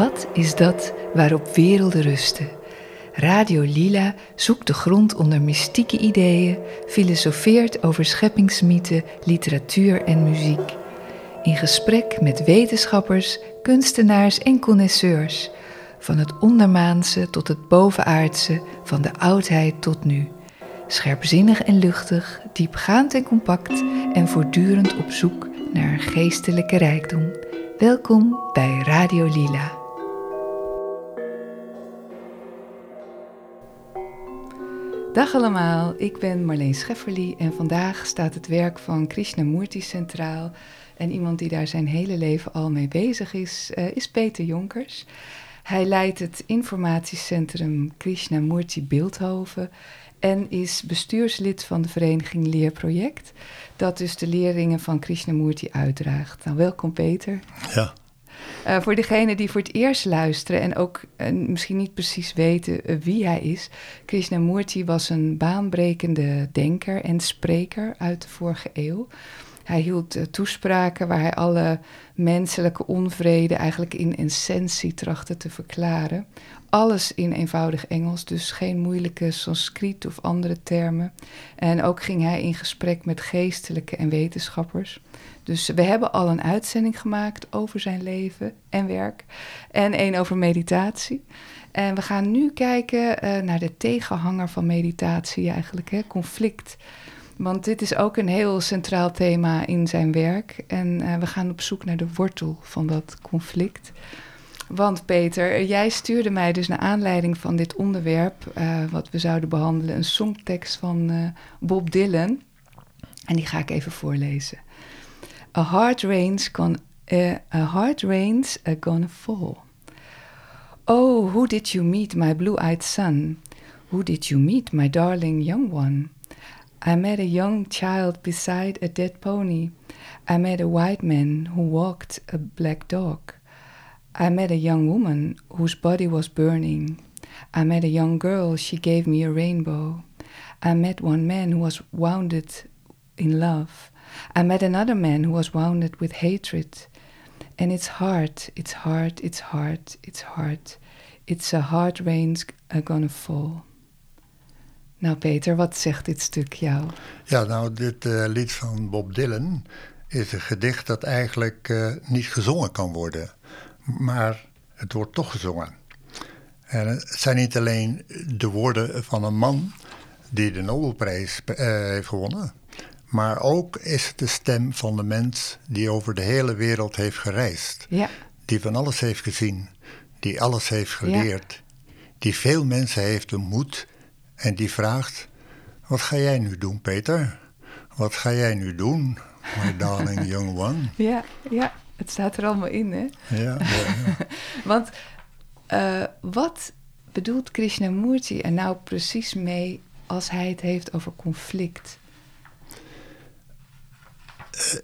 Wat is dat waarop werelden rusten? Radio Lila zoekt de grond onder mystieke ideeën, filosofeert over scheppingsmythen, literatuur en muziek. In gesprek met wetenschappers, kunstenaars en connoisseurs. Van het ondermaanse tot het bovenaardse, van de oudheid tot nu. Scherpzinnig en luchtig, diepgaand en compact en voortdurend op zoek naar geestelijke rijkdom. Welkom bij Radio Lila. Dag allemaal, ik ben Marleen Schefferly en vandaag staat het werk van Krishnamurti centraal. En iemand die daar zijn hele leven al mee bezig is, uh, is Peter Jonkers. Hij leidt het informatiecentrum Krishnamurti Beeldhoven en is bestuurslid van de vereniging Leerproject, dat dus de leerlingen van Krishnamurti uitdraagt. Nou, welkom Peter. Ja. Uh, voor degenen die voor het eerst luisteren en ook misschien niet precies weten uh, wie hij is. Krishnamurti was een baanbrekende denker en spreker uit de vorige eeuw. Hij hield toespraken waar hij alle menselijke onvrede eigenlijk in essentie trachtte te verklaren. Alles in eenvoudig Engels, dus geen moeilijke Sanskriet of andere termen. En ook ging hij in gesprek met geestelijke en wetenschappers. Dus we hebben al een uitzending gemaakt over zijn leven en werk. En een over meditatie. En we gaan nu kijken uh, naar de tegenhanger van meditatie, eigenlijk, hè, conflict. Want dit is ook een heel centraal thema in zijn werk. En uh, we gaan op zoek naar de wortel van dat conflict. Want Peter, jij stuurde mij dus naar aanleiding van dit onderwerp, uh, wat we zouden behandelen, een songtekst van uh, Bob Dylan. En die ga ik even voorlezen. A hard rain's gone, a hard rain's a gonna fall. Oh, who did you meet, my blue-eyed son? Who did you meet, my darling young one? I met a young child beside a dead pony. I met a white man who walked a black dog. I met a young woman whose body was burning. I met a young girl, she gave me a rainbow. I met one man who was wounded in love. I met another man who was wounded with hatred. And it's hard, it's hard, it's hard, it's hard. It's a hard rain's gonna fall. Nou Peter, wat zegt dit stuk jou? Ja, nou dit uh, lied van Bob Dylan is een gedicht dat eigenlijk uh, niet gezongen kan worden. Maar het wordt toch gezongen. En het zijn niet alleen de woorden van een man die de Nobelprijs uh, heeft gewonnen. Maar ook is het de stem van de mens die over de hele wereld heeft gereisd. Ja. Die van alles heeft gezien. Die alles heeft geleerd. Ja. Die veel mensen heeft ontmoet. En die vraagt: Wat ga jij nu doen, Peter? Wat ga jij nu doen, my darling young one? Ja, ja, het staat er allemaal in, hè? Ja. ja, ja. Want uh, wat bedoelt Krishnamurti er nou precies mee als hij het heeft over conflict?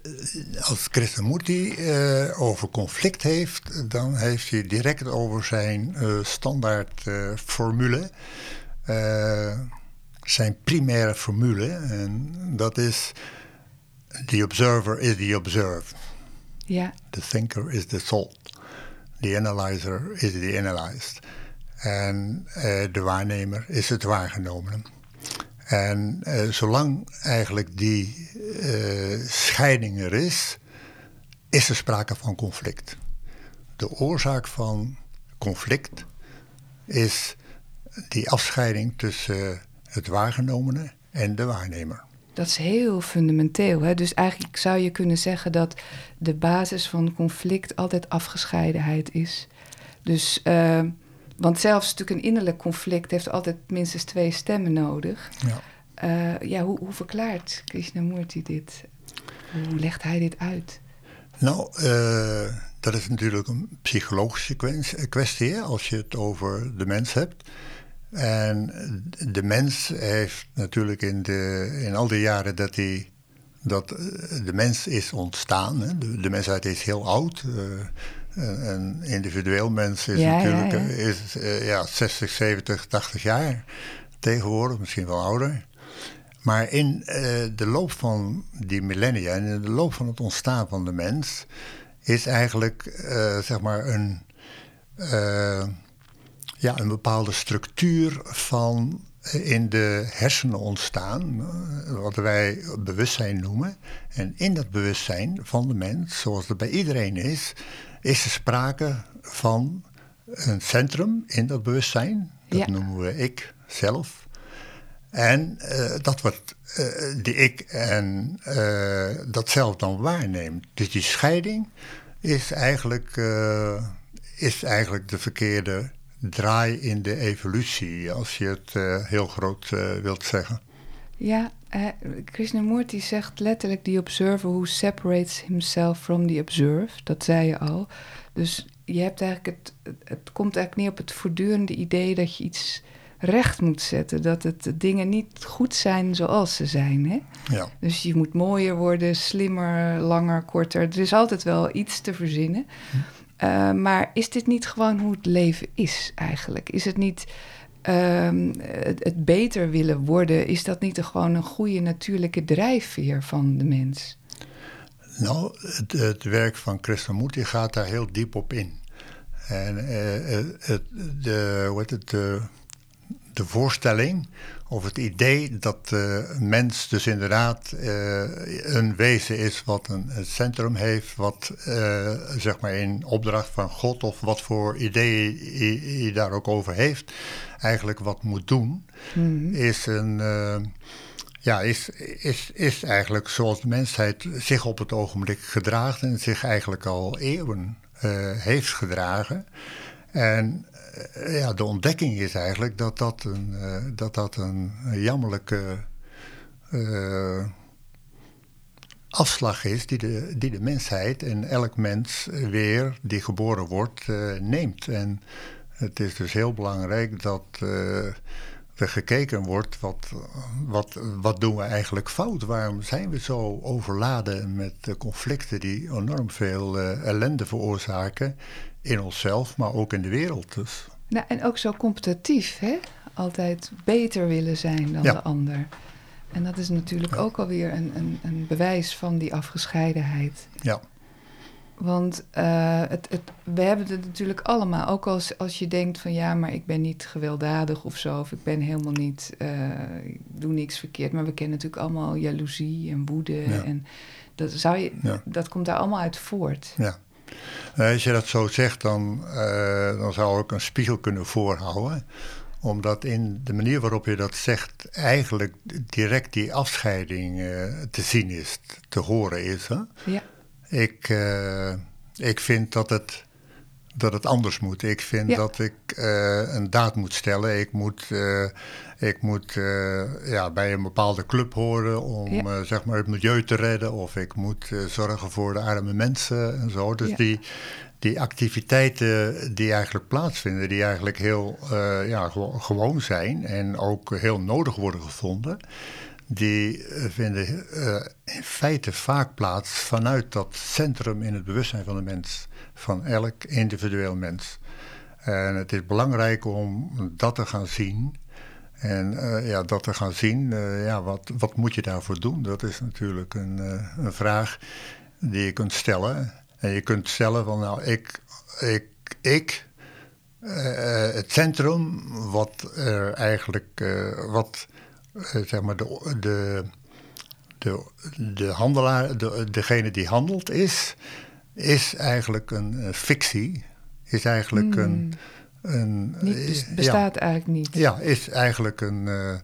Uh, als Krishnamurti uh, over conflict heeft, dan heeft hij direct over zijn uh, standaard formule. Zijn primaire formule. En dat is: The observer is the observed. Ja. The thinker is the thought. The analyzer is the analyzed. En de waarnemer is het waargenomene. En uh, zolang eigenlijk die scheiding er is, is er sprake van conflict. De oorzaak van conflict is die afscheiding tussen het waargenomene en de waarnemer. Dat is heel fundamenteel. Hè? Dus eigenlijk zou je kunnen zeggen dat de basis van conflict altijd afgescheidenheid is. Dus. Uh, want zelfs natuurlijk een innerlijk conflict heeft altijd minstens twee stemmen nodig. Ja, uh, ja hoe, hoe verklaart Krishnamurti dit? Hoe legt hij dit uit? Nou, uh, dat is natuurlijk een psychologische kwestie als je het over de mens hebt. En de mens heeft natuurlijk in, de, in al die jaren dat hij dat de mens is ontstaan. Hè. De, de mensheid is heel oud. Uh, een, een individueel mens is Ja, natuurlijk ja, ja. Is, uh, ja, 60, 70, 80 jaar tegenwoordig, misschien wel ouder. Maar in uh, de loop van die millennia en in de loop van het ontstaan van de mens is eigenlijk zeg maar een, ja, een bepaalde structuur van in de hersenen ontstaan, wat wij bewustzijn noemen. En in dat bewustzijn van de mens, zoals het bij iedereen is, is er sprake van een centrum in dat bewustzijn. Dat noemen we ik zelf. En uh, dat wordt uh, die ik en uh, dat zelf dan waarneemt. Dus die scheiding is eigenlijk, is eigenlijk de verkeerde draai in de evolutie, als je het heel groot wilt zeggen. Ja, uh, Krishnamurti zegt letterlijk: The observer who separates himself from the observed. Dat zei je al. Dus je hebt eigenlijk het, het komt eigenlijk neer op het voortdurende idee dat je iets recht moet zetten. Dat het dingen niet goed zijn zoals ze zijn. Hè? Ja. Dus je moet mooier worden, slimmer, langer, korter. Er is altijd wel iets te verzinnen. Hm. Uh, maar is dit niet gewoon hoe het leven is eigenlijk? Is het niet het, het, beter willen worden? Is dat niet gewoon een goede natuurlijke drijfveer van de mens? Nou, het, het werk van Krishnamurti gaat daar heel diep op in. En uh, het, de, hoe heet het, de, voorstelling of het idee dat de mens dus inderdaad uh, een wezen is wat een, een centrum heeft, wat uh, zeg maar in opdracht van God of wat voor ideeën hij daar ook over heeft, eigenlijk wat moet doen, mm. is een. Uh, ja, is, is, is eigenlijk zoals de mensheid zich op het ogenblik gedraagt en zich eigenlijk al eeuwen heeft gedragen. En uh, ja, de ontdekking is eigenlijk dat dat een, uh, dat dat een jammerlijke uh, afslag is die de, die de mensheid en elk mens weer die geboren wordt neemt. En het is dus heel belangrijk dat er gekeken wordt, wat, wat, wat doen we eigenlijk fout? Waarom zijn we zo overladen met conflicten die enorm veel ellende veroorzaken in onszelf, maar ook in de wereld. Dus. Nou, en ook zo competitief, hè? Altijd beter willen zijn dan de ander. En dat is natuurlijk ook alweer een, een, een bewijs van die afgescheidenheid. Ja. Want uh, het, het, we hebben het natuurlijk allemaal. Ook als, als je denkt van ja, maar ik ben niet gewelddadig of zo. Of ik ben helemaal niet, uh, ik doe niks verkeerd. Maar we kennen natuurlijk allemaal jaloezie en woede. Ja. En dat, zou je, dat komt daar allemaal uit voort. Ja. Nou, als je dat zo zegt, dan, uh, dan zou ik een spiegel kunnen voorhouden omdat in de manier waarop je dat zegt, eigenlijk direct die afscheiding uh, te zien is, te horen is. Hè? Ja. Ik, uh, ik vind dat het, dat het anders moet. Ik vind ja. dat ik een daad moet stellen. Ik moet ik moet uh, ja, bij een bepaalde club horen om ja. uh, zeg maar het milieu te redden. Of ik moet uh, zorgen voor de arme mensen en zo. Dus ja. die, die activiteiten die eigenlijk plaatsvinden, die eigenlijk heel ja, gewoon zijn en ook heel nodig worden gevonden. Die vinden in feite vaak plaats vanuit dat centrum in het bewustzijn van de mens, van elk individueel mens. En het is belangrijk om dat te gaan zien en uh, ja, dat te gaan zien, uh, ja, wat, wat moet je daarvoor doen? Dat is natuurlijk een, uh, een vraag die je kunt stellen. En je kunt stellen van, nou, ik, ik, ik het centrum wat eigenlijk, wat zeg maar de, de, de, de handelaar, de, degene die handelt is, is eigenlijk een fictie, is eigenlijk een een, niet, bestaat ja, eigenlijk niet. Ja, is eigenlijk een, uh,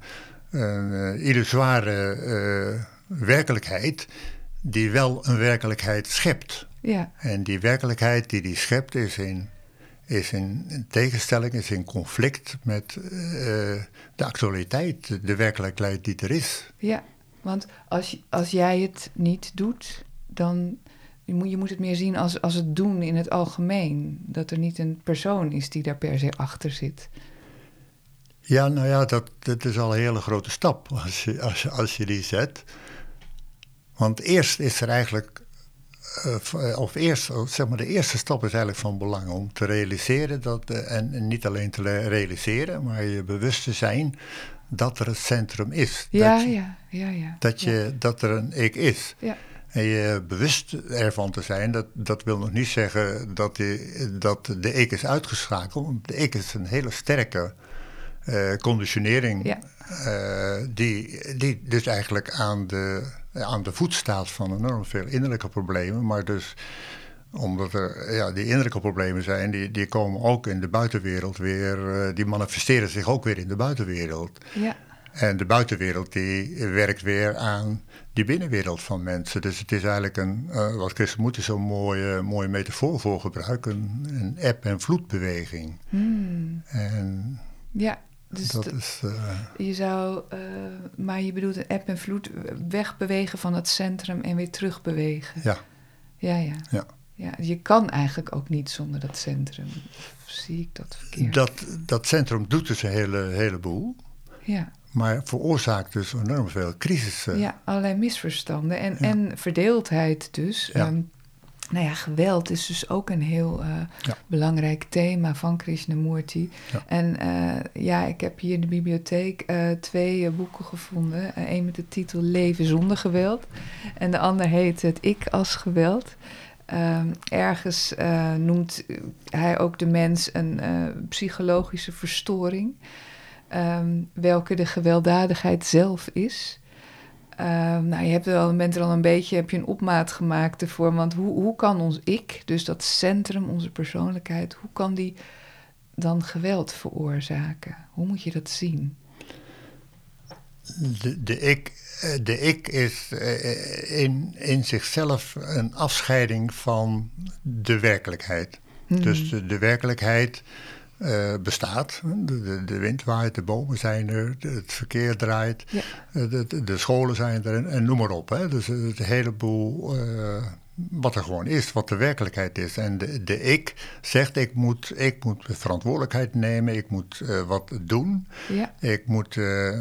een illusoire uh, werkelijkheid die wel een werkelijkheid schept. Ja. En die werkelijkheid die die schept is in, is in tegenstelling, is in conflict met uh, de actualiteit, de werkelijkheid die er is. Ja, want als, als jij het niet doet, dan je moet, je moet het meer zien als, als het doen in het algemeen. Dat er niet een persoon is die daar per se achter zit. Ja, nou ja, dat, dat is al een hele grote stap als je, als, als je die zet. Want eerst is er eigenlijk, uh, of eerst, zeg maar, de eerste stap is eigenlijk van belang om te realiseren dat, uh, en, en, niet alleen te realiseren, maar je bewust te zijn dat er een centrum is. Ja, dat je, ja, ja, ja. Dat, je, ja. dat er een ik is. Ja. En je bewust ervan te zijn, dat, dat wil nog niet zeggen dat, die, dat de ik is uitgeschakeld. De ik is een hele sterke uh, conditionering, ja. uh, die, die dus eigenlijk aan de, aan de voet staat van enorm veel innerlijke problemen. Maar dus omdat er ja, die innerlijke problemen zijn, die, die komen ook in de buitenwereld weer, uh, die manifesteren zich ook weer in de buitenwereld. Ja. En de buitenwereld die werkt weer aan die binnenwereld van mensen. Dus het is eigenlijk een, uh, wat Christen zo'n mooie, mooie metafoor voor gebruikt, een, een eb- en vloedbeweging. Hmm. En ja, dus dat is, uh, je zou, uh, maar je bedoelt een eb en vloed wegbewegen van het centrum en weer terugbewegen. Ja. Ja, ja. ja. ja je kan eigenlijk ook niet zonder dat centrum. Of zie ik dat verkeerd? Dat, dat centrum doet dus een hele, heleboel. Ja. Maar veroorzaakt dus enorm veel crisissen. Ja, allerlei misverstanden en, en verdeeldheid dus. Ja. Um, nou ja, geweld is dus ook een heel uh, ja. belangrijk thema van Krishnamurti. Ja. En uh, ja, ik heb hier in de bibliotheek uh, twee boeken gevonden. Eén met de titel Leven zonder geweld. En de ander heet Het Ik als geweld. Um, ergens noemt hij ook de mens een psychologische verstoring. Um, welke de gewelddadigheid zelf is. Um, nou, je hebt er al, bent er al een beetje heb je een opmaat gemaakt ervoor. Want hoe, hoe kan ons ik, dus dat centrum, onze persoonlijkheid, hoe kan die dan geweld veroorzaken? Hoe moet je dat zien? De, de, ik, de ik is eh, in, in zichzelf een afscheiding van de werkelijkheid. Hmm. Dus de, de werkelijkheid uh, bestaat. De, de, de, wind waait, de bomen zijn er, het verkeer draait, ja. Eh, de, de, scholen zijn er en, noem maar op. Hè. Dus het heleboel uh, wat er gewoon is, wat de werkelijkheid is. En de, de ik zegt, ik moet, ik moet verantwoordelijkheid nemen, ik moet uh, wat doen. Ja. Ik moet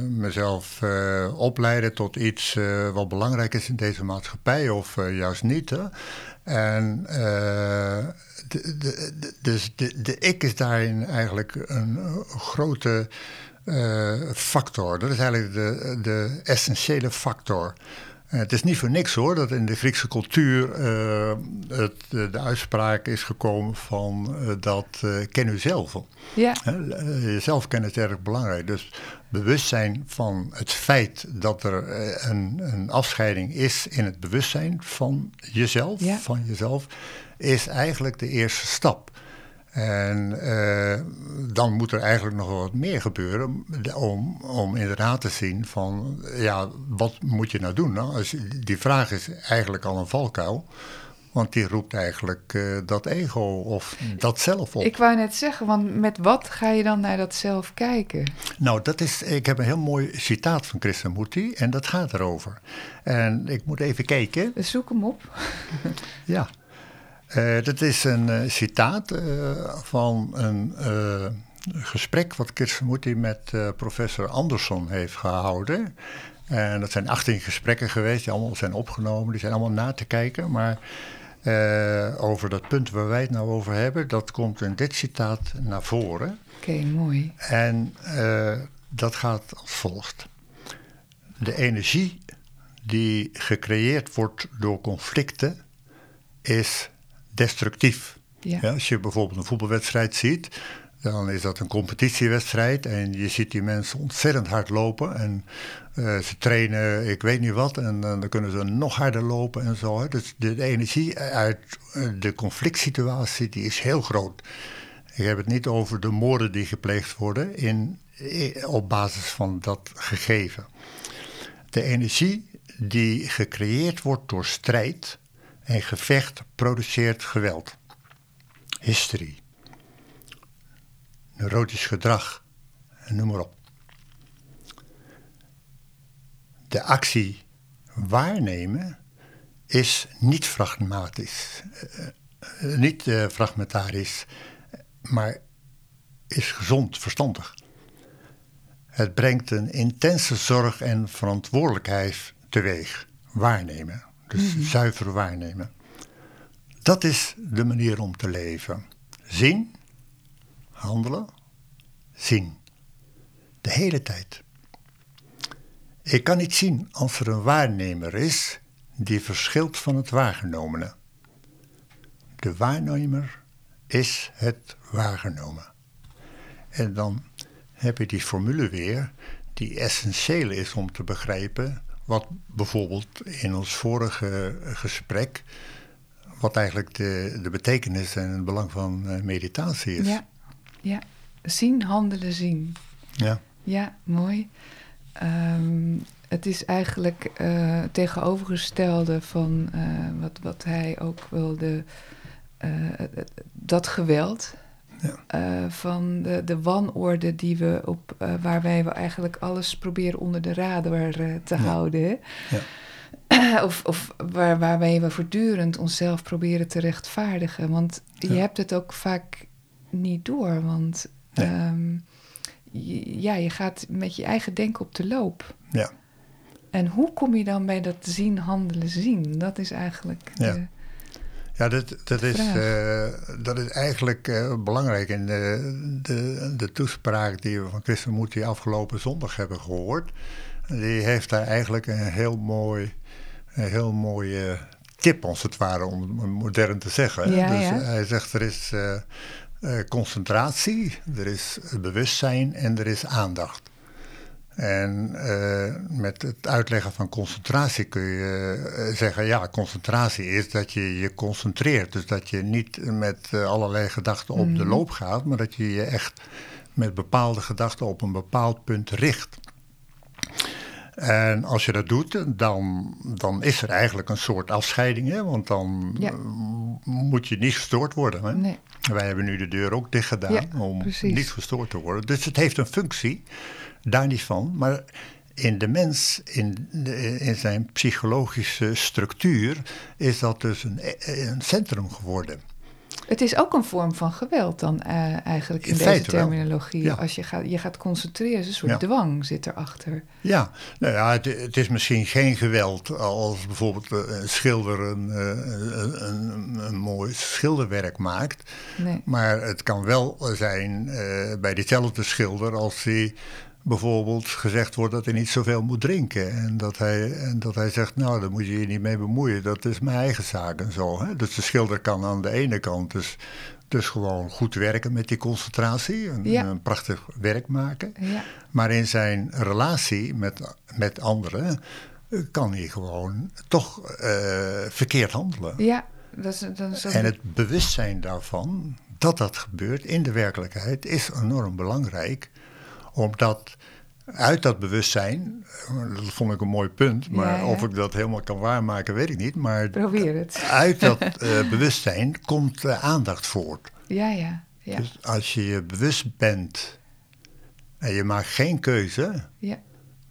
mezelf opleiden tot iets wat belangrijk is in deze maatschappij of juist niet. Hè. En de, de, dus de, de ik is daarin eigenlijk een grote uh, factor. Dat is eigenlijk de, de essentiële factor. Uh, het is niet voor niks hoor dat in de Griekse cultuur uh, het, de uitspraak is gekomen van dat ken u zelf. Ja. jezelf kennen is erg belangrijk. Dus bewustzijn van het feit dat er een, een afscheiding is in het bewustzijn van jezelf, ja. van jezelf is eigenlijk de eerste stap. En uh, dan moet er eigenlijk nog wat meer gebeuren om, om inderdaad te zien van, ja, wat moet je nou doen? Nou, als, die vraag is eigenlijk al een valkuil. Want die roept eigenlijk uh, dat ego of dat zelf op. Ik wou net zeggen, want met wat ga je dan naar dat zelf kijken? Nou, dat is, ik heb een heel mooi citaat van Krishnamurti en dat gaat erover. En ik moet even kijken. Zoek hem op. ja. Uh, dat is een uh, citaat uh, van een gesprek wat Krishnamurti met professor Anderson heeft gehouden. En dat zijn 18 gesprekken geweest, die allemaal zijn opgenomen, die zijn allemaal na te kijken. Maar over dat punt waar wij het nou over hebben, dat komt in dit citaat naar voren. Oké, okay, mooi. En dat gaat als volgt. De energie die gecreëerd wordt door conflicten is destructief. Ja. als je bijvoorbeeld een voetbalwedstrijd ziet, dan is dat een competitiewedstrijd en je ziet die mensen ontzettend hard lopen en uh, ze trainen ik weet niet wat en dan kunnen ze nog harder lopen en zo. Dus de, energie uit eh, de conflict situatie die is heel groot. Ik heb het niet over de moorden die gepleegd worden in, op basis van dat gegeven. De energie die gecreëerd wordt door strijd, en gevecht produceert geweld. History. Neurotisch gedrag. En noem maar op. De actie waarnemen is niet fragmatisch. Uh, niet uh, fragmentarisch, maar is gezond, verstandig. Het brengt een intense zorg en verantwoordelijkheid teweeg. Waarnemen. Dus mm zuiver waarnemen. Dat is de manier om te leven. Zien, handelen, zien. De hele tijd. Ik kan niet zien als er een waarnemer is die verschilt van het waargenomene. De waarnemer is het waargenomen. En dan heb je die formule weer, die essentieel is om te begrijpen wat bijvoorbeeld in ons vorige gesprek, wat eigenlijk de, de betekenis en het belang van eh, meditatie is. Ja, ja. zien, handelen, zien. Ja, Ja, mooi. Ehm, het is eigenlijk eh tegenovergestelde van eh, wat, wat hij ook wilde, eh, dat geweld. Ja. eh, van de, de wanorde die we op, eh, waarbij we eigenlijk alles proberen onder de radar eh, te houden. hè. of of waar, waarbij we voortdurend onszelf proberen te rechtvaardigen. Want je Ja. hebt het ook vaak niet door. Want Nee. ehm, je- ja, je gaat met je eigen denken op de loop. ja. En hoe kom je dan bij dat zien, handelen, zien? Dat is eigenlijk. Ja. de- Ja, dat, dat, is, eh, dat is eigenlijk eh, belangrijk. In de, de, de toespraak die we van Krishnamurti afgelopen zondag hebben gehoord, die heeft daar eigenlijk een heel mooi, een heel mooie tip, als het ware, om het modern te zeggen. Ja, dus ja. hij zegt er is eh, eh, concentratie, er is bewustzijn en er is aandacht. En eh, met het uitleggen van concentratie kun je eh, zeggen, ja, concentratie is dat je je concentreert. Dus dat je niet met eh, allerlei gedachten op de loop gaat, maar dat je je echt met bepaalde gedachten op een bepaald punt richt. En als je dat doet, dan, dan is er eigenlijk een soort afscheiding, hè? want dan Ja. moet je niet gestoord worden. Hè? Nee. Wij hebben nu de deur ook dicht gedaan Ja, om precies. niet gestoord te worden. Dus het heeft een functie, daar niet van. Maar in de mens, in, de- in zijn psychologische structuur, is dat dus een, een centrum geworden. Het is ook een vorm van geweld dan eh, eigenlijk in, In deze terminologie. Ja. Als je gaat, je gaat concentreren, is een soort Ja. dwang zit erachter. Ja, nou ja, het, het is misschien geen geweld als bijvoorbeeld eh, een schilder een, eh, een, een, een mooi schilderwerk maakt. Nee. Maar het kan wel zijn eh, bij diezelfde schilder als hij bijvoorbeeld gezegd wordt dat hij niet zoveel moet drinken. En dat hij, en dat hij zegt, nou, daar moet je je niet mee bemoeien, dat is mijn eigen zaak en zo. Hè? Dus de schilder kan aan de ene kant dus, dus gewoon goed werken met die concentratie, en Ja. een prachtig werk maken. Ja. Maar in zijn relatie met, met anderen eh, kan hij gewoon toch eh, verkeerd handelen. Ja, dat is, dat is ook- En het bewustzijn daarvan, dat dat gebeurt in de werkelijkheid, is enorm belangrijk. Omdat uit dat bewustzijn, dat vond ik een mooi punt, maar Ja, ja. of ik dat helemaal kan waarmaken, weet ik niet. Maar Probeer het. uit dat eh, bewustzijn komt aandacht voort. Ja, ja. Ja. Dus als je je bewust bent en je maakt geen keuze, ja.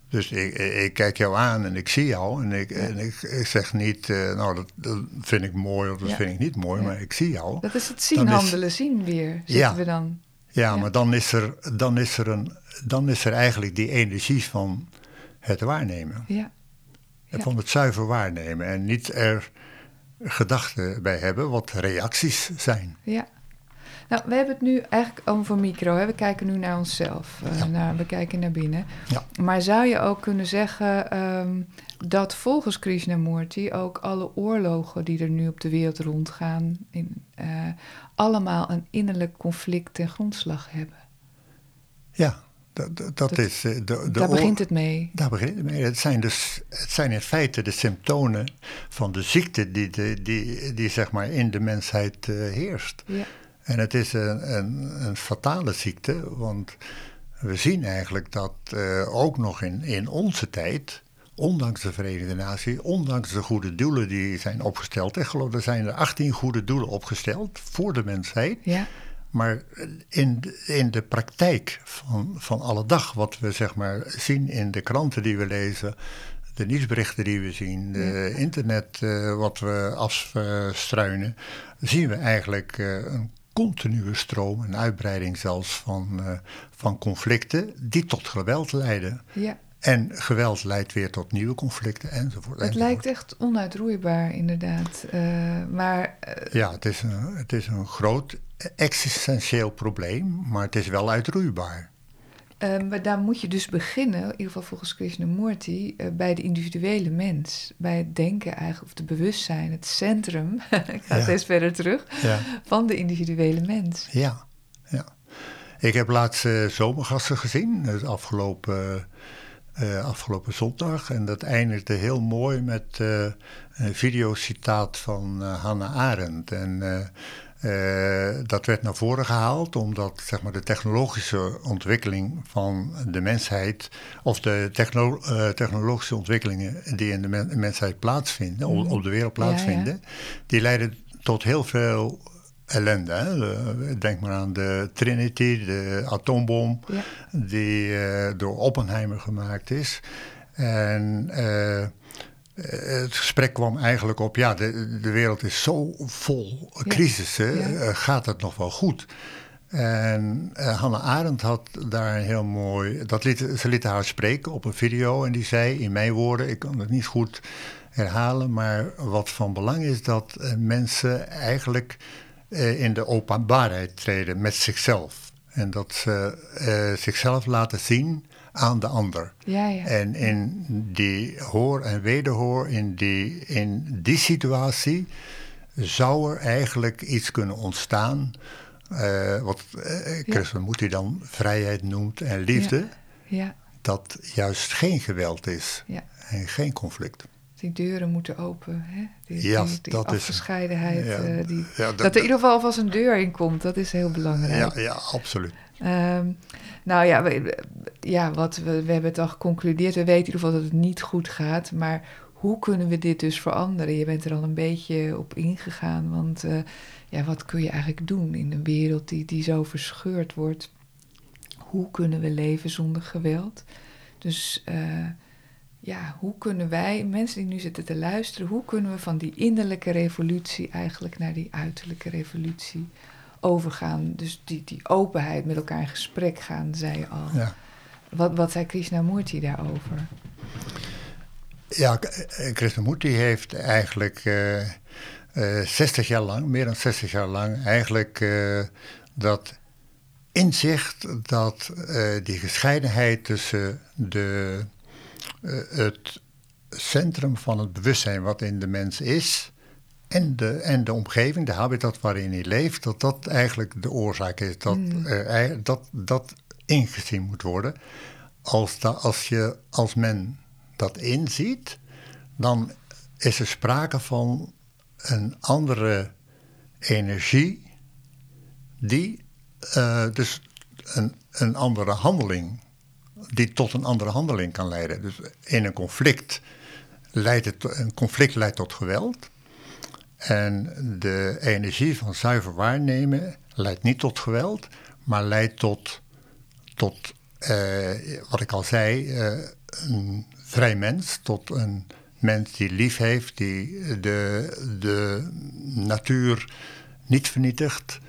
dus ik, kijk jou aan en ik zie jou en ik, en ik, ik zeg niet, eh, nou dat, dat vind ik mooi of dat vind ik niet mooi, maar ik zie jou. Dat is het zien, Dan is- handelen, zien weer. Zitten we dan. Ja, Ja. maar dan is, er, dan, is er een, dan is er eigenlijk die energie van het waarnemen. Ja. Ja. Van het zuiver waarnemen en niet er gedachten bij hebben wat reacties zijn. Ja. Nou, we hebben het nu eigenlijk over micro. Hè? We kijken nu naar onszelf. eh, Ja. naar, we kijken naar binnen. Ja. Maar zou je ook kunnen zeggen ehm, dat volgens Krishnamurti ook alle oorlogen die er nu op de wereld rondgaan, in, eh, allemaal een innerlijk conflict ten grondslag hebben? Ja, dat, dat, is... eh, De, de Daar begint het mee. Daar begint het mee. Het zijn, dus, het zijn in feite de symptomen van de ziekte die, de, die, die zeg maar in de mensheid eh, heerst. Ja. En het is een, een, een fatale ziekte, want we zien eigenlijk dat eh, ook nog in, in onze tijd, ondanks de Verenigde Naties, ondanks de goede doelen die zijn opgesteld, ik geloof er zijn er 18 goede doelen opgesteld voor de mensheid, Ja. Maar in de, in de praktijk van, van alle dag, wat we zeg maar zien in de kranten die we lezen, de nieuwsberichten die we zien, de internet eh, wat we afstruinen, zien we eigenlijk eh, een continue stroom, een uitbreiding zelfs van, eh, van conflicten die tot geweld leiden. ja. En geweld leidt weer tot nieuwe conflicten enzovoort. Het enzovoort. lijkt echt onuitroeibaar, inderdaad. Eh, maar eh, Ja, het is, een, het is een groot existentieel probleem, maar het is wel uitroeibaar. Um, maar daar moet je dus beginnen, in ieder geval volgens Krishnamurti, uh, bij de individuele mens. Bij het denken eigenlijk, of het bewustzijn, het centrum, ik ga ja. steeds verder terug, ja. van de individuele mens. Ja, ja. Ik heb laatst uh, zomergasten gezien, het afgelopen, uh, afgelopen zondag. En dat eindigde heel mooi met een videocitaat van Hannah Arendt. En uh, dat werd naar voren gehaald omdat zeg maar, de technologische ontwikkeling van de mensheid, of de techno uh, technologische ontwikkelingen die in de men mensheid plaatsvinden, mm. op, de wereld plaatsvinden, ja, ja. die leiden tot heel veel ellende. Hè? De, denk maar aan de Trinity, de atoombom, ja. die uh, door Oppenheimer gemaakt is. En eh, het gesprek kwam eigenlijk op, ja, de, de wereld is zo vol crisissen, ja. Eh, gaat het nog wel goed? En uh, Hannah Arendt had daar een heel mooi, dat liet, ze liet haar spreken op een video en die zei in mijn woorden, ik kan het niet goed herhalen, maar wat van belang is dat uh, mensen eigenlijk in de openbaarheid treden met zichzelf. En dat ze zichzelf laten zien aan de ander. Ja, ja. En in die hoor en wederhoor, in die, in die situatie, zou er eigenlijk iets kunnen ontstaan. Uh, wat uh, Chris ja. hij dan vrijheid noemt en liefde. Ja. Dat juist geen geweld is en geen conflict die deuren moeten open. Hè? Die, die, die dat afgescheidenheid. Is, ja, uh, die, ja, dat, dat, er in ieder geval alvast een deur in komt, dat is heel belangrijk. Ja, ja absoluut. Um, nou ja, we, ja wat we, we hebben het al geconcludeerd. We weten in ieder geval dat het niet goed gaat. Maar hoe kunnen we dit dus veranderen? Je bent er al een beetje op ingegaan. Want uh, ja, wat kun je eigenlijk doen in een wereld die, die zo verscheurd wordt? Hoe kunnen we leven zonder geweld? Dus... Uh, ja, hoe kunnen wij, mensen die nu zitten te luisteren, hoe kunnen we van die innerlijke revolutie eigenlijk naar die uiterlijke revolutie overgaan? Dus die, die openheid, met elkaar in gesprek gaan, zei je al. Ja. Wat, wat zei Krishnamurti daarover? Ja, eh, Krishnamurti heeft eigenlijk uh, uh, 60 jaar lang, meer dan 60 jaar lang, eigenlijk uh, dat inzicht dat die gescheidenheid tussen de het centrum van het bewustzijn wat in de mens is en de, en de omgeving, de habitat waarin hij leeft, dat dat eigenlijk de oorzaak is. Dat mm. uh, dat, dat ingezien moet worden. Als, da, als, je, als men dat inziet, dan is er sprake van een andere energie die uh, dus een, een andere handeling die tot een andere handeling kan leiden. Dus in een conflict leidt het, een conflict leidt tot geweld. En de energie van zuiver waarnemen leidt niet tot geweld, maar leidt tot, tot eh, wat ik al zei, eh, een vrij mens, tot een mens die lief heeft, die de, de natuur niet vernietigt,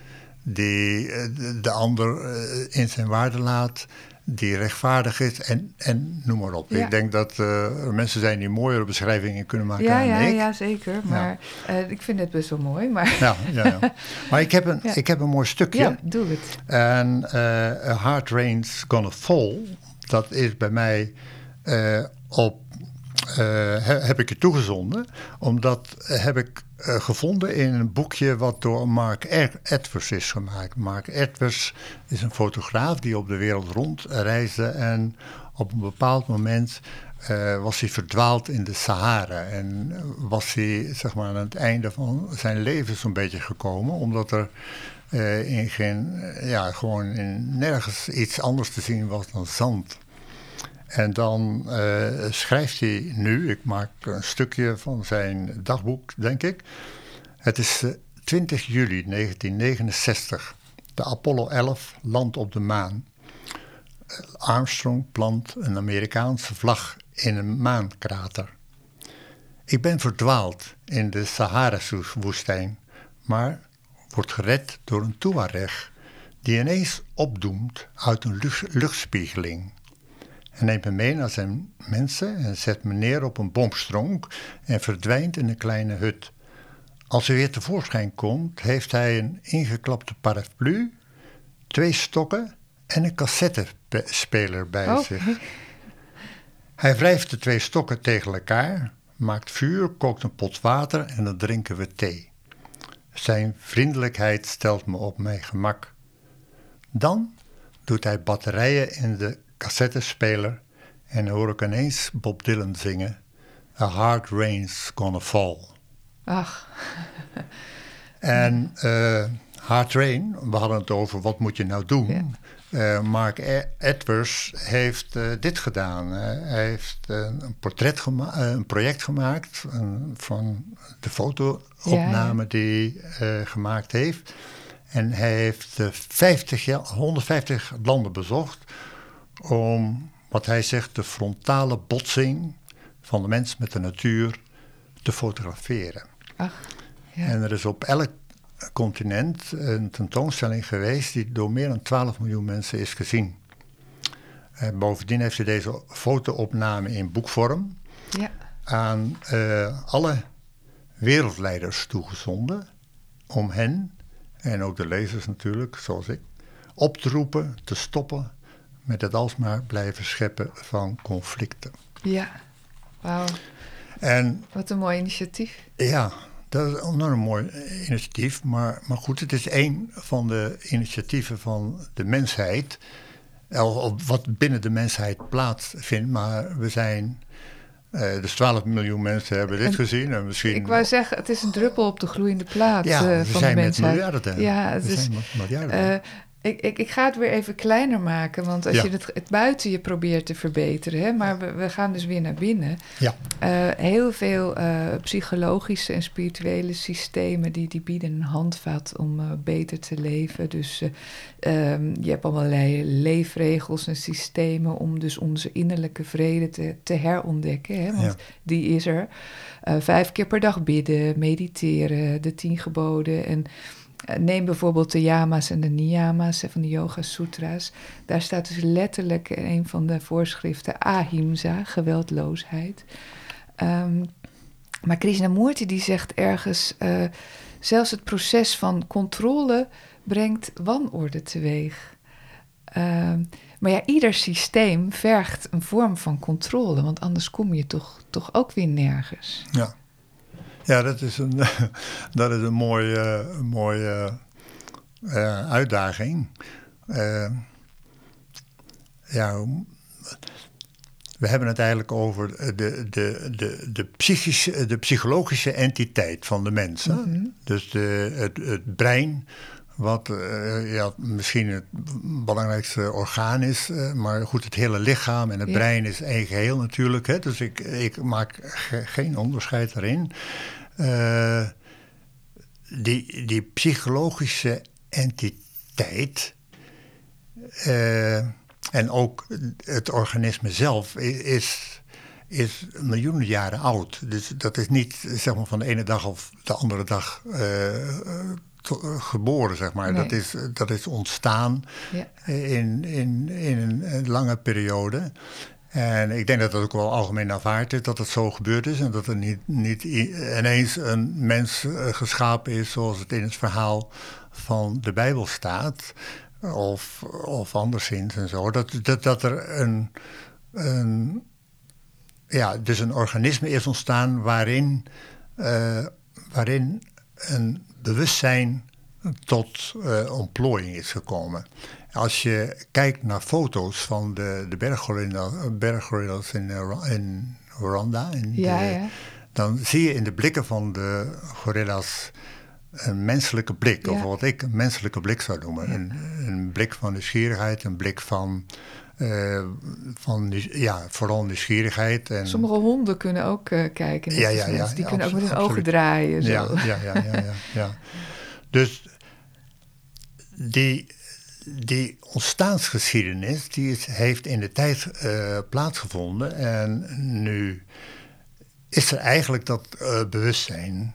die eh, de ander in zijn waarde laat, die rechtvaardig is en, en noem maar op. Ik denk dat uh, er mensen zijn die mooiere beschrijvingen kunnen maken ja, dan ja, ik. Ja, zeker. Maar ja. Uh, ik vind het best wel mooi. Maar, ja, ja, ja. maar ik, heb een, ik heb een mooi stukje. Ja, doe het. En uh, A Hard Rain's Gonna Fall, dat is bij mij op... heb ik je toegezonden, omdat heb ik uh, gevonden in een boekje wat door Mark Edwards is gemaakt. Mark Edwards is een fotograaf die op de wereld rondreisde en op een bepaald moment uh, was hij verdwaald in de Sahara. En was hij zeg maar, aan het einde van zijn leven zo'n beetje gekomen, omdat er in geen, ja, gewoon in nergens iets anders te zien was dan zand. En dan uh, schrijft hij nu, ik maak een stukje van zijn dagboek, denk ik. Het is uh, eh, 20 juli 1969. De Apollo 11 landt op de maan. Armstrong plant een Amerikaanse vlag in een maankrater. Ik ben verdwaald in de Sahara-woestijn, maar word gered door een Tuareg die ineens opdoemt uit een luchtspiegeling. Hij neemt me mee naar zijn mensen en zet me neer op een boomstronk en verdwijnt in een kleine hut. Als hij weer tevoorschijn komt, heeft hij een ingeklapte paraplu, twee stokken en een cassettespeler bij Oh, zich. Hij wrijft de twee stokken tegen elkaar, maakt vuur, kookt een pot water en dan drinken we thee. Zijn vriendelijkheid stelt me op mijn gemak. Dan doet hij batterijen in de cassettespeler en hoor ik ineens Bob Dylan zingen: A hard rain's gonna fall. Ach, En eh Hard Rain, we hadden het over wat moet je nou doen. Ja. Eh, Mark E- Edwards heeft eh, dit gedaan. Hij heeft een, portret gema- een project gemaakt van de fotoopname Ja, die hij gemaakt heeft. En hij heeft eh, 50, ja- 150 landen bezocht om, wat hij zegt, de frontale botsing van de mens met de natuur te fotograferen. ach. Ja. En er is op elk continent een tentoonstelling geweest die door meer dan 12 miljoen mensen is gezien. En bovendien heeft hij deze fotoopname in boekvorm ja. aan eh, alle wereldleiders toegezonden om hen, en ook de lezers natuurlijk, zoals ik, op te roepen te stoppen met het alsmaar blijven scheppen van conflicten. Ja. Wauw, En wat een mooi initiatief. Ja, dat is een enorm mooi initiatief. Maar, maar goed, het is één van de initiatieven van de mensheid. Of wat binnen de mensheid plaatsvindt. Maar we zijn. eh, dus 12 miljoen mensen hebben dit En gezien. En misschien. Ik wou zeggen, het is een druppel op de gloeiende plaat ja, eh, we van zijn de met mensheid. miljarden. Ja, het we is, zijn met miljarden. Eh, ik, ik, ik ga het weer even kleiner maken, want als Ja. je het, het buiten je probeert te verbeteren, hè, maar we, we gaan dus weer naar binnen. ja, Eh, heel veel eh, psychologische en spirituele systemen die, die bieden een handvat om eh, beter te leven. Dus eh, ehm, je hebt allerlei leefregels en systemen om dus onze innerlijke vrede te, te herontdekken. Hè, want Ja. die is er. Vijf keer per dag bidden, mediteren, de tien geboden en... eh, Neem bijvoorbeeld de yama's en de niyama's van de Yoga Sutra's. Daar staat dus letterlijk in een van de voorschriften ahimsa, geweldloosheid. Ehm, maar Krishnamurti die zegt ergens, eh, zelfs het proces van controle brengt wanorde teweeg. Ehm, maar ja, ieder systeem vergt een vorm van controle, want anders kom je toch, toch ook weer nergens. ja. Ja, dat is een, dat is een mooie, een mooie eh, uitdaging. Eh, ja, we hebben het eigenlijk over de, de, de, de, psychische, de psychologische entiteit van de mens. hè? Dus de, het, het brein, wat eh, ja, misschien het belangrijkste orgaan is, eh, maar goed, het hele lichaam en het Ja. brein is één geheel natuurlijk. Hè? Dus ik, ik maak ge- geen onderscheid daarin. Eh, die, die psychologische entiteit. en ook het organisme zelf is, is miljoenen jaren oud. Dus dat is niet zeg maar, van de ene dag of de andere dag geboren, zeg maar. Nee. Dat, is, dat is ontstaan Ja. in, in, in een, lange periode. En ik denk dat dat ook wel algemeen aanvaard is dat het zo gebeurd is. En dat er niet, niet ineens een mens eh, geschapen is zoals het in het verhaal van de Bijbel staat. Of, of anderszins en zo. Dat, dat, dat er een, een, ja, dus een organisme is ontstaan waarin, eh, waarin een bewustzijn tot eh, ontplooiing is gekomen. Als je kijkt naar foto's van de, de berggorilla- berggorilla's in, eh, in Rwanda, in Ja, de- ja. dan zie je in de blikken van de gorilla's een menselijke blik. Of wat ik een menselijke blik zou noemen. Een, een blik van nieuwsgierigheid, een blik van, eh, van ja, vooral nieuwsgierigheid. En, Sommige honden kunnen ook eh, kijken. Ja, ja, ja. Die kunnen ook met hun ogen draaien. Zo. Ja, ja, ja, ja, ja. Dus die, die ontstaansgeschiedenis die is, heeft in de tijd eh, plaatsgevonden. En nu is er eigenlijk dat bewustzijn.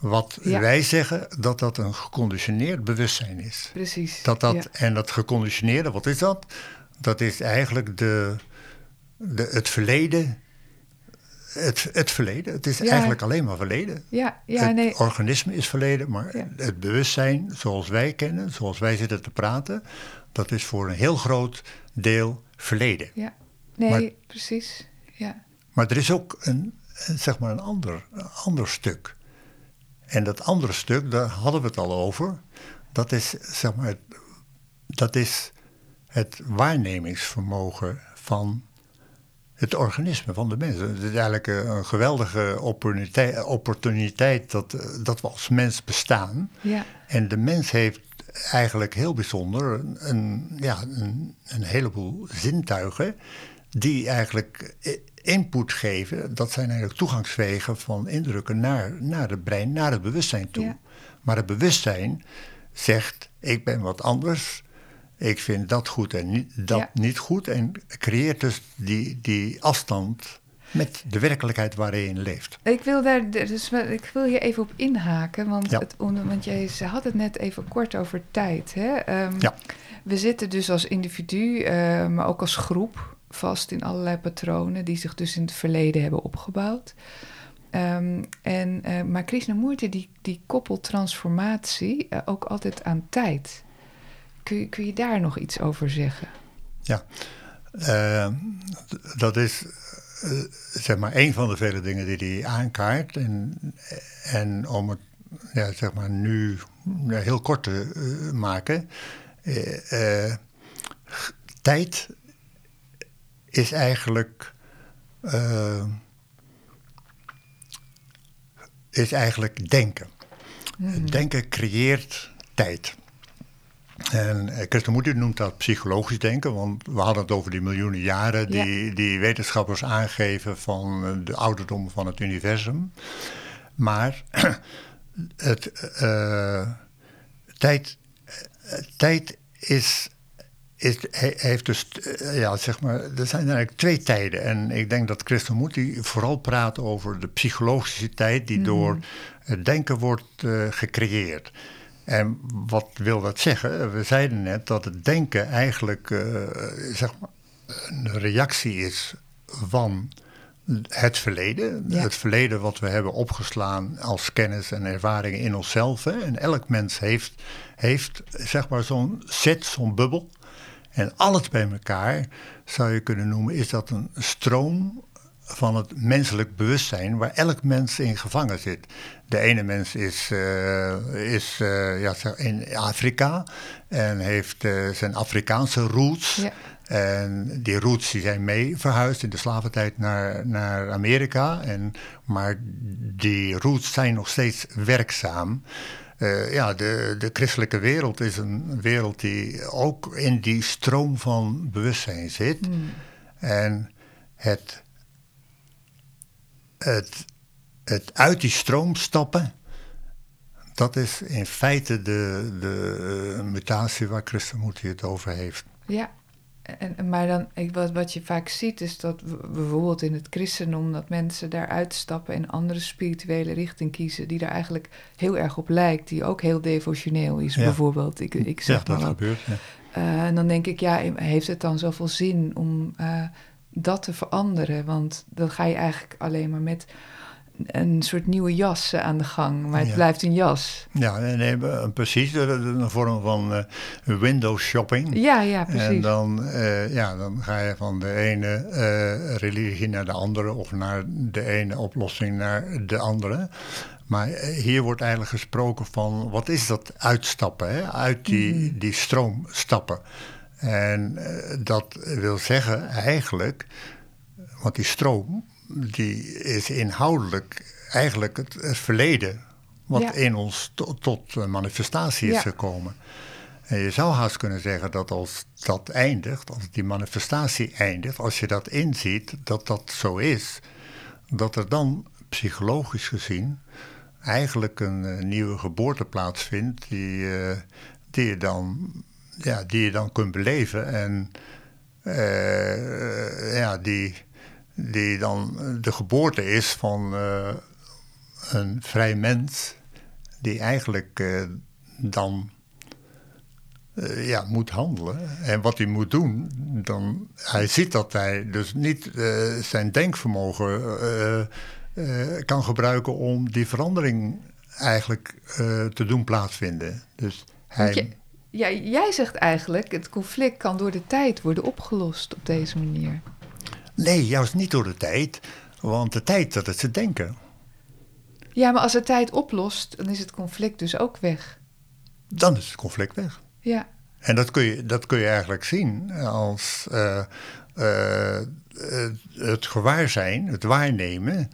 Wat Ja. wij zeggen dat dat een geconditioneerd bewustzijn is. Precies. Dat dat, ja. En dat geconditioneerde, wat is dat? Dat is eigenlijk de, de, het verleden het, het verleden. Het is eigenlijk alleen maar verleden. Ja, ja, het nee. organisme is verleden, maar het bewustzijn zoals wij kennen, zoals wij zitten te praten, dat is voor een heel groot deel verleden. Ja, nee, precies. Ja. Maar er is ook een, zeg maar een ander, een ander stuk. En dat andere stuk, daar hadden we het al over. Dat is, zeg maar, dat is het waarnemingsvermogen van het organisme van de mensen. Het is eigenlijk een geweldige opportuniteit, opportuniteit dat, dat we als mens bestaan. Ja. En de mens heeft eigenlijk heel bijzonder een, ja, een, een heleboel zintuigen die eigenlijk input geven. Dat zijn eigenlijk toegangswegen van indrukken naar, naar het brein, naar het bewustzijn toe. Maar het bewustzijn zegt, ik ben wat anders ik vind dat goed en niet, dat niet goed. En creëert dus die, die afstand met de werkelijkheid waarin je leeft. Ik wil, daar, dus, ik wil hier even op inhaken, want, het, want jij had het net even kort over tijd. Hè? Ehm, ja. We zitten dus als individu, uh, maar ook als groep, vast in allerlei patronen die zich dus in het verleden hebben opgebouwd. Um, en, uh, maar Krishnamurti die, die koppelt transformatie uh, ook altijd aan tijd. Kun, kun je daar nog iets over zeggen? Ja, uh, dat is uh, zeg maar een van de vele dingen die hij aankaart. En, en om het ja, zeg maar nu heel kort te uh, maken. tijd is eigenlijk. is eigenlijk denken. Mm. Denken creëert tijd. En eh, Krishnamurti noemt dat psychologisch denken, want we hadden het over die miljoenen jaren die, die wetenschappers aangeven van eh, de ouderdom van het universum. Maar het, uh, tijd, tijd is, is, heeft dus, ja, zeg maar, er zijn eigenlijk twee tijden. En ik denk dat Krishnamurti vooral praat over de psychologische tijd die mm. door het denken wordt uh, gecreëerd. En wat wil dat zeggen? We zeiden net dat het denken eigenlijk uh, zeg maar een reactie is van het verleden. Het verleden wat we hebben opgeslaan als kennis en ervaringen in onszelf. Hè. En elk mens heeft, heeft zeg maar zo'n set, zo'n bubbel. En alles bij elkaar zou je kunnen noemen, is dat een stroom van het menselijk bewustzijn waar elk mens in gevangen zit. De ene mens is, uh, is uh, ja, in Afrika en heeft uh, zijn Afrikaanse roots. Ja. En die roots die zijn mee verhuisd in de slaventijd naar, naar Amerika. En, maar die roots zijn nog steeds werkzaam. ja, de, de christelijke wereld is een wereld die ook in die stroom van bewustzijn zit. Mm. En het het, het uit die stroom stappen, dat is in feite de, de uh, mutatie waar Krishnamurti het over heeft. Ja, en, maar dan, ik, wat, wat je vaak ziet is dat bijvoorbeeld in het christendom... dat mensen daar uitstappen en andere spirituele richting kiezen... die daar eigenlijk heel erg op lijkt, die ook heel devotioneel is bijvoorbeeld. Ik, ik zeg ja, dat gebeurt, ja. Uh, en dan denk ik, ja, heeft het dan zoveel zin om... Uh, dat te veranderen. Want dan ga je eigenlijk alleen maar met een soort nieuwe jas eh, aan de gang, maar het blijft een jas. Ja, nee, precies. Een vorm van uh, window shopping. Ja, ja, precies. En dan, uh, ja, dan ga je van de ene uh, religie naar de andere of naar de ene oplossing naar de andere. Maar hier wordt eigenlijk gesproken van wat is dat uitstappen, hè? uit die, mm. die stroom stappen. En uh, dat wil zeggen eigenlijk, want die stroom, die is inhoudelijk eigenlijk het, het verleden wat ja. in ons to, tot manifestatie is ja. gekomen. En je zou haast kunnen zeggen dat als dat eindigt, als die manifestatie eindigt, als je dat inziet, dat dat zo is, dat er dan psychologisch gezien eigenlijk een uh, nieuwe geboorte plaatsvindt die, uh, die je dan ja, die je dan kunt beleven. En uh, ja, die, die dan de geboorte is van uh, een vrij mens, die eigenlijk uh, dan eh, ja, moet handelen. En wat hij moet doen, dan, hij ziet dat hij dus niet eh, zijn denkvermogen kan gebruiken om die verandering eigenlijk te doen plaatsvinden. Dus hij... ja, jij zegt eigenlijk, het conflict kan door de tijd worden opgelost op deze manier. Nee, juist niet door de tijd, want de tijd dat het ze denken. Ja, maar als de tijd oplost, dan is het conflict dus ook weg. Dan is het conflict weg. Ja. En dat kun je, dat kun je eigenlijk zien als uh, uh, het gewaarzijn, het waarnemen,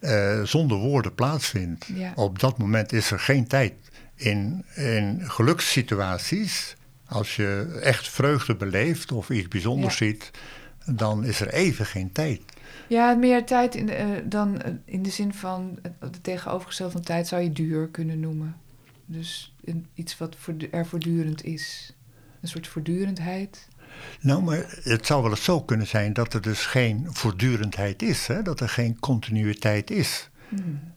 uh, zonder woorden plaatsvindt. Ja. Op dat moment is er geen tijd. In, in gelukssituaties, als je echt vreugde beleeft of iets bijzonders Ja. ziet, dan is er even geen tijd. Ja, meer tijd in eh, dan eh, in de zin van het de tegenovergestelde van tijd zou je duur kunnen noemen. Dus iets wat voortdu- er voortdurend is. Een soort voortdurendheid. Nou, maar het zou wel eens zo kunnen zijn dat er dus geen voortdurendheid is, hè? dat er geen continuïteit is.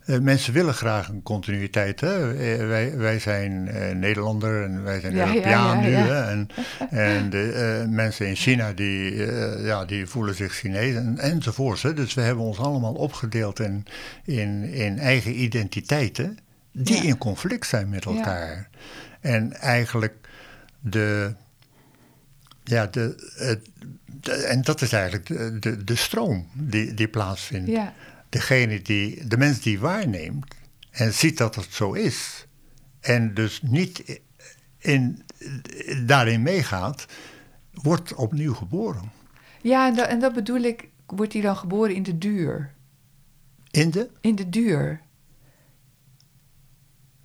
Eh, mensen willen graag een continuïteit. Hè? Eh, wij, wij zijn eh, Nederlander en wij zijn Ja, Europeaan ja, nu. Hè? En, en de mensen in China die, ja, die voelen zich Chinees en, enzovoorts. Hè? Dus we hebben ons allemaal opgedeeld in, in, in eigen identiteiten die in conflict zijn met elkaar. En eigenlijk de. Ja, de, het- de- en dat is eigenlijk de, de, de stroom die, die plaatsvindt Ja, degene die, de mens die waarneemt en ziet dat het zo is, en dus niet in, daarin meegaat, wordt opnieuw geboren. ja en, dat, en dat bedoel ik, wordt hij dan geboren in de duur? In de? In de duur.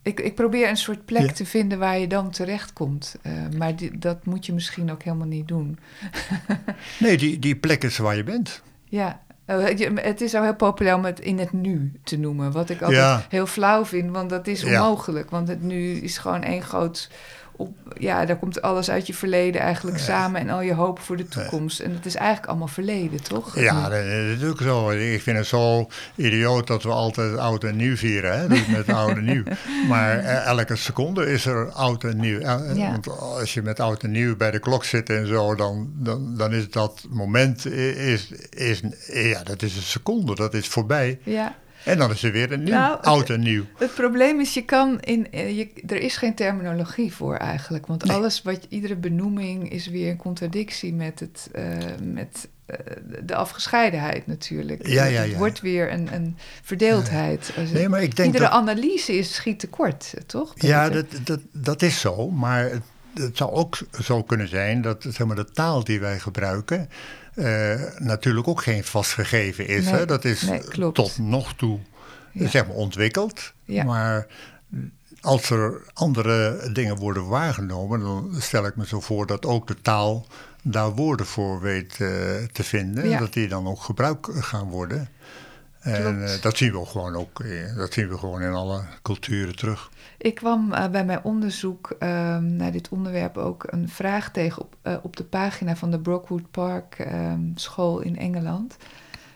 Ik, ik probeer een soort plek Ja. te vinden waar je dan terechtkomt. Eh maar die, dat moet je misschien ook helemaal niet doen. Nee, die, die plek is waar je bent. Ja, het is al heel populair om het in het nu te noemen. Wat ik altijd Ja. heel flauw vind, want dat is Ja. onmogelijk. Want het nu is gewoon één groot... Op, ja, daar komt alles uit je verleden eigenlijk samen... en al je hoop voor de toekomst. En het is eigenlijk allemaal verleden, toch? Ja, dat is natuurlijk zo. Ik vind het zo idioot dat we altijd oud en nieuw vieren. Hè? Dus met oud en nieuw. Maar eh, elke seconde is er oud en nieuw. Eh, Ja. Want als je met oud en nieuw bij de klok zit en zo, dan, dan, dan is dat moment, is, is, ja, dat is een seconde, dat is voorbij. ja. En dan is er weer een nieuw, Nou, het- oud en nieuw. Het probleem is, je kan in, eh, je, er is geen terminologie voor eigenlijk. Want Nee. alles wat iedere benoeming is weer in contradictie met, het, eh, met eh, de afgescheidenheid natuurlijk. Ja, ja, Het ja. wordt weer een, een verdeeldheid. Als het- Nee, maar ik denk iedere dat- analyse is schiet tekort, toch? Ja, dat, dat, dat is zo. Maar het, het zou ook zo kunnen zijn dat zeg maar, de taal die wij gebruiken. Eh, natuurlijk ook geen vastgegeven is. Nee, hè? Dat is nee, tot nog toe Ja. zeg maar, ontwikkeld. Ja. Maar als er andere dingen worden waargenomen, dan stel ik me zo voor dat ook de taal daar woorden voor weet eh, te vinden. Ja. Dat die dan ook gebruikt gaan worden. En eh, dat zien we gewoon ook, eh, dat zien we gewoon in alle culturen terug. Ik kwam eh, bij mijn onderzoek ehm, naar dit onderwerp ook een vraag tegen op, op de pagina van de Brockwood Park ehm, school in Engeland.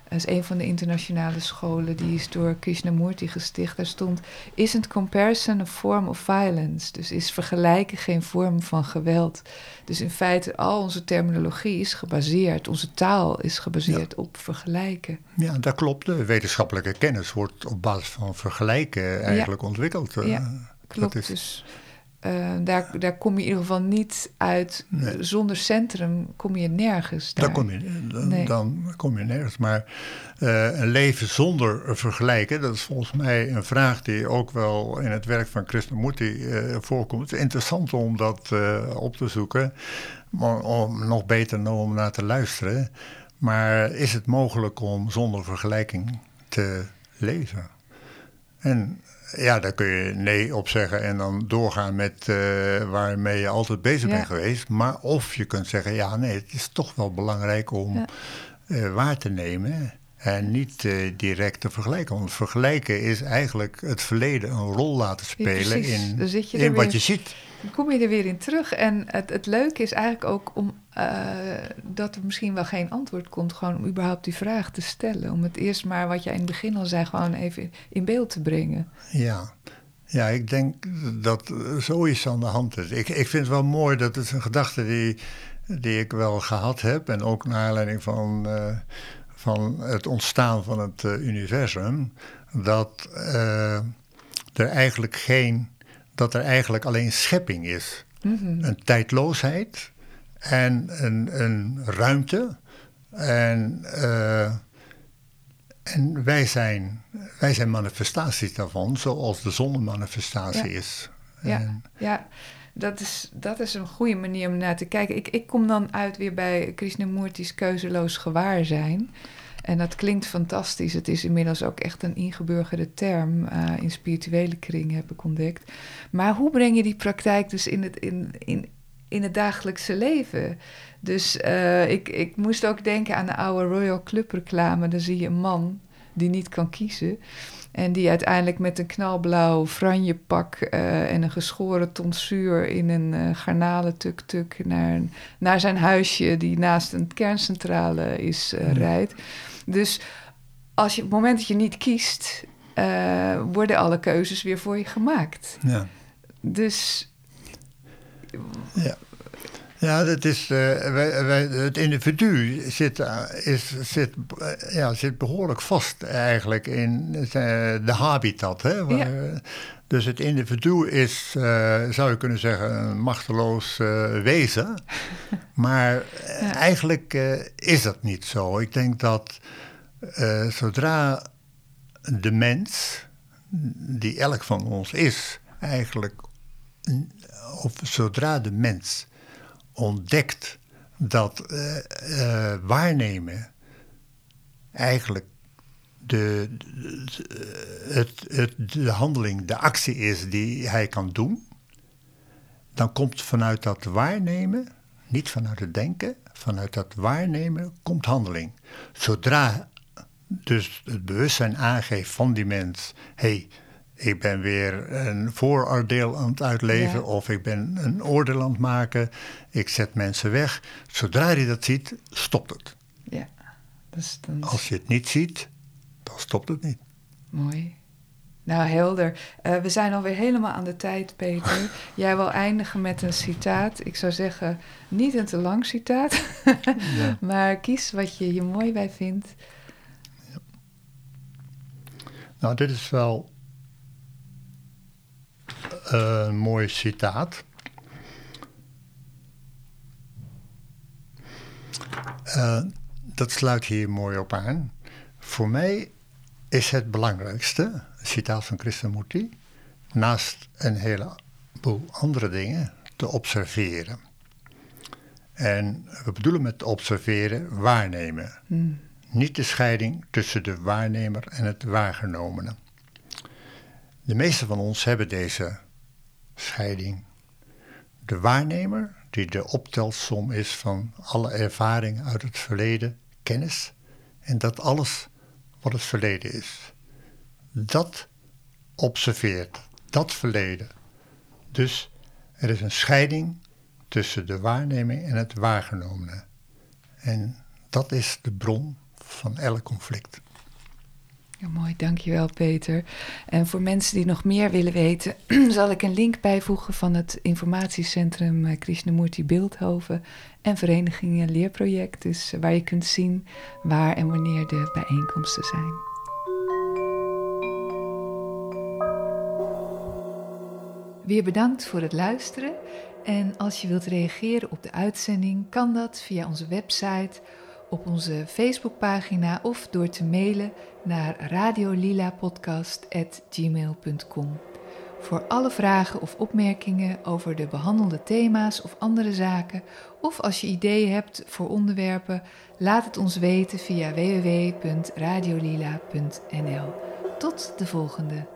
Dat is een van de internationale scholen, die is door Krishnamurti gesticht. Daar stond, isn't comparison a form of violence? Dus is vergelijken geen vorm van geweld? Dus in feite, al onze terminologie is gebaseerd, onze taal is gebaseerd op vergelijken. Ja, dat klopt. De wetenschappelijke kennis wordt op basis van vergelijken eigenlijk ontwikkeld. Eh, Ja, dat Klopt, is- dus eh, daar, daar kom je in ieder geval niet uit. Nee. Zonder centrum kom je nergens. Daar. Dan kom, je, dan, Nee. dan kom je nergens. Maar eh, een leven zonder vergelijken, dat is volgens mij een vraag die ook wel in het werk van Krishnamurti eh voorkomt. Het is interessant om dat eh, op te zoeken, maar om nog beter om naar te luisteren. Maar is het mogelijk om zonder vergelijking te leven? En ja, daar kun je nee op zeggen en dan doorgaan met eh, waarmee je altijd bezig Ja. bent geweest. Maar of je kunt zeggen, ja nee, het is toch wel belangrijk om Ja. eh, waar te nemen en niet eh, direct te vergelijken. Want vergelijken is eigenlijk het verleden een rol laten spelen in, in wat je ziet. Kom je er weer in terug. En het, het leuke is eigenlijk ook om, eh, dat er misschien wel geen antwoord komt. Gewoon om überhaupt die vraag te stellen. Om het eerst maar, wat jij in het begin al zei, gewoon even in beeld te brengen. Ja. Ja, ik denk dat zoiets aan de hand is. Ik, ik vind het wel mooi dat het een gedachte die, die ik wel gehad heb. En ook naar aanleiding van, uh, van het ontstaan van het uh, universum. Dat er eigenlijk geen. Dat er eigenlijk alleen schepping is. Mm -hmm. Een tijdloosheid en een, een ruimte. En en wij zijn, wij zijn manifestaties daarvan, zoals de zon een manifestatie is. Ja, ja. Dat, is, dat is een goede manier om naar te kijken. Ik, ik kom dan uit weer bij Krishnamurti's keuzeloos gewaarzijn. En dat klinkt fantastisch. Het is inmiddels ook echt een ingeburgerde term. Uh, in spirituele kring heb ik ontdekt. Maar hoe breng je die praktijk dus in het, in, in, in het dagelijkse leven? Dus uh, ik, ik moest ook denken aan de oude Royal Club reclame. Dan zie je een man die niet kan kiezen. En die uiteindelijk met een knalblauw franjepak uh, en een geschoren tonsuur in een uh, garnalen tuk-tuk naar, naar zijn huisje, die naast een kerncentrale is, uh, rijdt. Dus als je, op het moment dat je niet kiest, worden alle keuzes weer voor je gemaakt. Ja. Dus. Ja. Ja, dat is, uh, wij, wij, het individu zit, uh, is, zit, uh, ja, zit behoorlijk vast eigenlijk in de habitat. Hè, waar, ja. Dus het individu is, zou je kunnen zeggen, een machteloos wezen. maar ja. eigenlijk is dat niet zo. Ik denk dat zodra de mens, die elk van ons is, eigenlijk, of zodra de mens ontdekt dat waarnemen eigenlijk de, het, het, de handeling, de actie is die hij kan doen, dan komt vanuit dat waarnemen, niet vanuit het denken, vanuit dat waarnemen komt handeling. Zodra dus het bewustzijn aangeeft van die mens, hé, hey, ik ben weer een vooroordeel aan het uitleven of ik ben een oordeel aan het maken. Ik zet mensen weg. Zodra je dat ziet, stopt het. Ja. Dus dan... Als je het niet ziet, dan stopt het niet. Mooi. Nou, helder. Uh, we zijn alweer helemaal aan de tijd, Peter. Jij wil eindigen met een citaat. Ik zou zeggen, niet een te lang citaat, ja. maar kies wat je hier mooi bij vindt. Ja. Nou, dit is wel uh, een mooi citaat. Uh, dat sluit hier mooi op aan. Voor mij is het belangrijkste, citaat van Krishnamurti, naast een heleboel andere dingen, te observeren. En we bedoelen met observeren waarnemen. Hmm. Niet de scheiding tussen de waarnemer en het waargenomene. De meeste van ons hebben deze scheiding. De waarnemer, die de optelsom is van alle ervaringen uit het verleden, kennis, en dat alles wat het verleden is. Dat observeert, dat verleden. Dus er is een scheiding tussen de waarneming en het waargenomene. En dat is de bron van elk conflict. Ja, mooi, dankjewel Peter. En voor mensen die nog meer willen weten, zal ik een link bijvoegen van het informatiecentrum eh, Krishnamurti Beeldhoven en Verenigingen Leerproject, dus waar je kunt zien waar en wanneer de bijeenkomsten zijn. Weer bedankt voor het luisteren. En als je wilt reageren op de uitzending, kan dat via onze website op onze Facebookpagina of door te mailen naar radiolilapodcast.gmail.com. Voor alle vragen of opmerkingen over de behandelde thema's of andere zaken, of als je ideeën hebt voor onderwerpen, laat het ons weten via www.radiolila.nl. Tot de volgende!